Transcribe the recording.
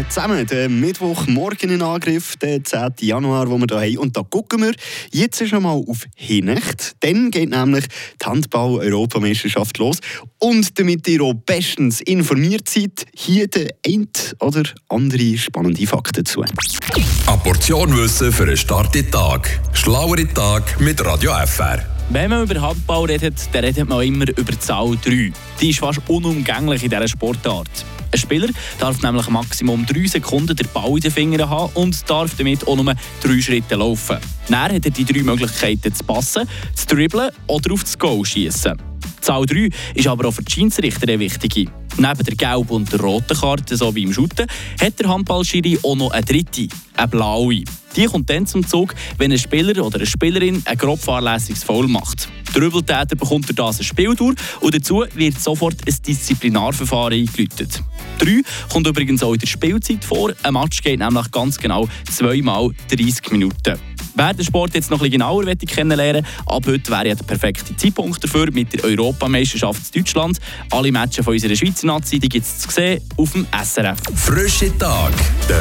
äh, zusammen. Der Mittwochmorgen in Angriff, der 10. Januar, wo wir hier haben. Und da gucken wir jetzt schon mal auf Hinecht. Dann geht nämlich die Handball-Europameisterschaft los. Und damit ihr auch bestens informiert seid, hier der ein oder andere spannende Fakten dazu. Eine Portion Wissen für einen starken Tag. Schlauere Tag mit Radio FR. Wenn man über Handball redet, dann redet man immer über die Zahl 3. Die ist fast unumgänglich in dieser Sportart. Ein Spieler darf nämlich maximum 3 Sekunden den Ball in den Fingern haben und darf damit auch nur 3 Schritte laufen. Dann hat er die drei Möglichkeiten zu passen, zu dribbeln oder auf das Goal schießen. Zahl 3 ist aber auch für die Schiedsrichter eine wichtige. Neben der gelben und der roten Karte, so wie im Shooten, hat der Handballschiri auch noch eine dritte, eine blaue. Die kommt dann zum Zug, wenn ein Spieler oder eine Spielerin ein grob fahrlässiges Foul macht. Der Übeltäter bekommt durch das eine Spieldauer und dazu wird sofort ein Disziplinarverfahren eingeläutet. 3 kommt übrigens auch in der Spielzeit vor. Ein Match geht nämlich ganz genau zweimal 30 Minuten. Wer den Sport jetzt noch ein bisschen genauer kennenlernen ab heute wäre ja der perfekte Zeitpunkt dafür mit der Europameisterschaft in Deutschland. Alle Matches von unserer Schweizer Nazi gibt es zu sehen auf dem SRF. Frische Tag.